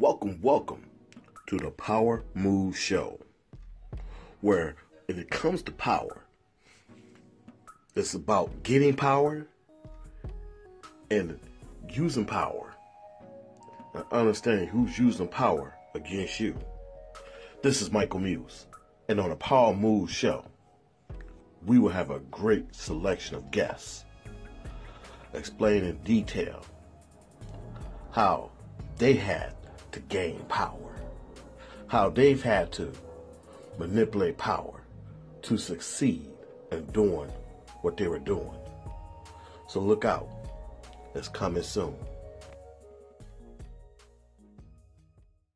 Welcome, welcome to the Power Move Show, where when it comes to power, it's about getting power and using power and understanding who's using power against you. This is Michael Muse, and on the Power Move Show, we will have a great selection of guests explain in detail how they had to gain power, how they've had to manipulate power to succeed in doing what they were doing. So look out. It's coming soon.